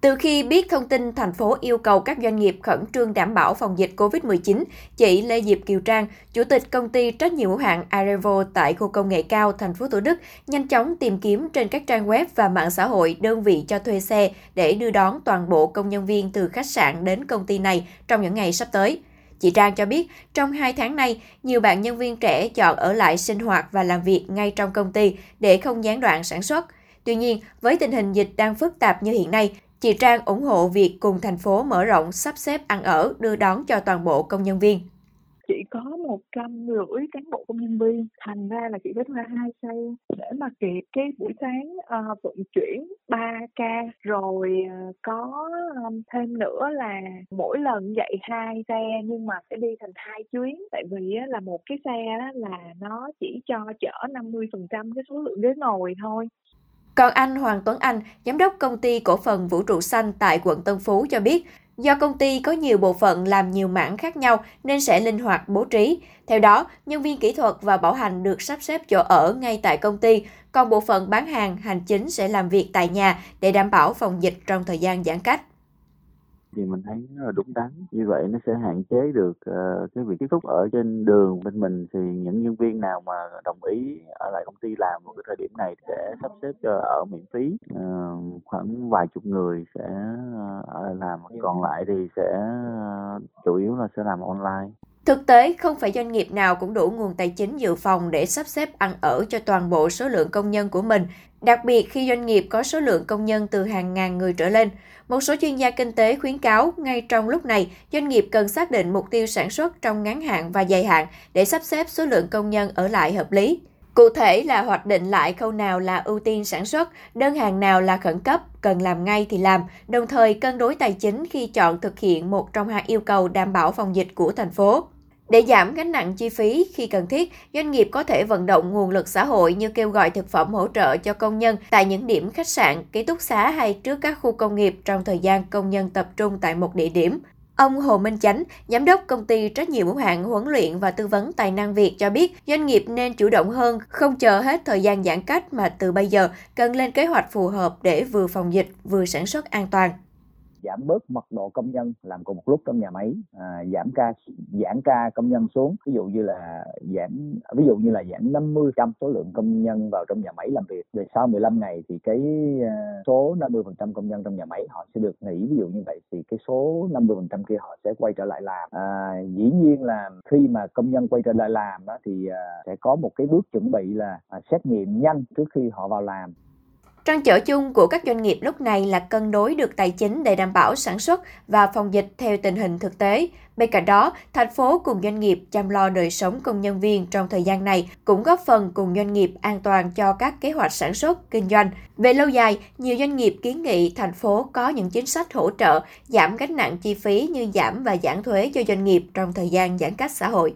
Từ khi biết thông tin thành phố yêu cầu các doanh nghiệp khẩn trương đảm bảo phòng dịch COVID-19, chị Lê Diệp Kiều Trang, chủ tịch công ty trách nhiệm hữu hạn Arevo tại khu công nghệ cao thành phố Thủ Đức, nhanh chóng tìm kiếm trên các trang web và mạng xã hội đơn vị cho thuê xe để đưa đón toàn bộ công nhân viên từ khách sạn đến công ty này trong những ngày sắp tới. Chị Trang cho biết, trong hai tháng này, nhiều bạn nhân viên trẻ chọn ở lại sinh hoạt và làm việc ngay trong công ty để không gián đoạn sản xuất. Tuy nhiên, với tình hình dịch đang phức tạp như hiện nay, Chị Trang ủng hộ việc cùng thành phố mở rộng sắp xếp ăn ở, đưa đón cho toàn bộ công nhân viên. Chị có một trăm rưỡi cán bộ công nhân viên. Thành ra là chị phải thuê hai xe để mà kịp cái buổi sáng uh, vận chuyển 3 ca. Rồi uh, có um, thêm nữa là mỗi lần dậy hai xe nhưng mà sẽ đi thành hai chuyến. Tại vì uh, là một cái xe đó là nó chỉ cho chở 50% cái số lượng ghế ngồi thôi còn anh Hoàng Tuấn Anh, giám đốc công ty cổ phần Vũ trụ xanh tại quận Tân Phú cho biết, do công ty có nhiều bộ phận làm nhiều mảng khác nhau nên sẽ linh hoạt bố trí. Theo đó, nhân viên kỹ thuật và bảo hành được sắp xếp chỗ ở ngay tại công ty, còn bộ phận bán hàng, hành chính sẽ làm việc tại nhà để đảm bảo phòng dịch trong thời gian giãn cách thì mình thấy nó là đúng đắn. Như vậy nó sẽ hạn chế được uh, cái việc tiếp xúc ở trên đường bên mình. Thì những nhân viên nào mà đồng ý ở lại công ty làm vào cái thời điểm này sẽ sắp xếp cho ở miễn phí. Uh, khoảng vài chục người sẽ uh, ở lại làm. Còn lại thì sẽ uh, chủ yếu là sẽ làm online Thực tế, không phải doanh nghiệp nào cũng đủ nguồn tài chính dự phòng để sắp xếp ăn ở cho toàn bộ số lượng công nhân của mình, đặc biệt khi doanh nghiệp có số lượng công nhân từ hàng ngàn người trở lên. Một số chuyên gia kinh tế khuyến cáo ngay trong lúc này, doanh nghiệp cần xác định mục tiêu sản xuất trong ngắn hạn và dài hạn để sắp xếp số lượng công nhân ở lại hợp lý. Cụ thể là hoạch định lại khâu nào là ưu tiên sản xuất, đơn hàng nào là khẩn cấp, cần làm ngay thì làm, đồng thời cân đối tài chính khi chọn thực hiện một trong hai yêu cầu đảm bảo phòng dịch của thành phố. Để giảm gánh nặng chi phí khi cần thiết, doanh nghiệp có thể vận động nguồn lực xã hội như kêu gọi thực phẩm hỗ trợ cho công nhân tại những điểm khách sạn, ký túc xá hay trước các khu công nghiệp trong thời gian công nhân tập trung tại một địa điểm. Ông Hồ Minh Chánh, giám đốc công ty trách nhiệm hữu hạn huấn luyện và tư vấn tài năng Việt cho biết, doanh nghiệp nên chủ động hơn, không chờ hết thời gian giãn cách mà từ bây giờ cần lên kế hoạch phù hợp để vừa phòng dịch vừa sản xuất an toàn giảm bớt mật độ công nhân làm cùng một lúc trong nhà máy à, giảm ca giảm ca công nhân xuống. Ví dụ như là giảm ví dụ như là giảm 50 trăm số lượng công nhân vào trong nhà máy làm việc về sau 15 ngày thì cái à, số 50 phần trăm công nhân trong nhà máy họ sẽ được nghỉ. Ví dụ như vậy thì cái số 50 phần trăm kia họ sẽ quay trở lại làm. À, dĩ nhiên là khi mà công nhân quay trở lại làm đó thì à, sẽ có một cái bước chuẩn bị là à, xét nghiệm nhanh trước khi họ vào làm. Trăn trở chung của các doanh nghiệp lúc này là cân đối được tài chính để đảm bảo sản xuất và phòng dịch theo tình hình thực tế. Bên cạnh đó, thành phố cùng doanh nghiệp chăm lo đời sống công nhân viên trong thời gian này cũng góp phần cùng doanh nghiệp an toàn cho các kế hoạch sản xuất, kinh doanh. Về lâu dài, nhiều doanh nghiệp kiến nghị thành phố có những chính sách hỗ trợ giảm gánh nặng chi phí như giảm và giảm thuế cho doanh nghiệp trong thời gian giãn cách xã hội.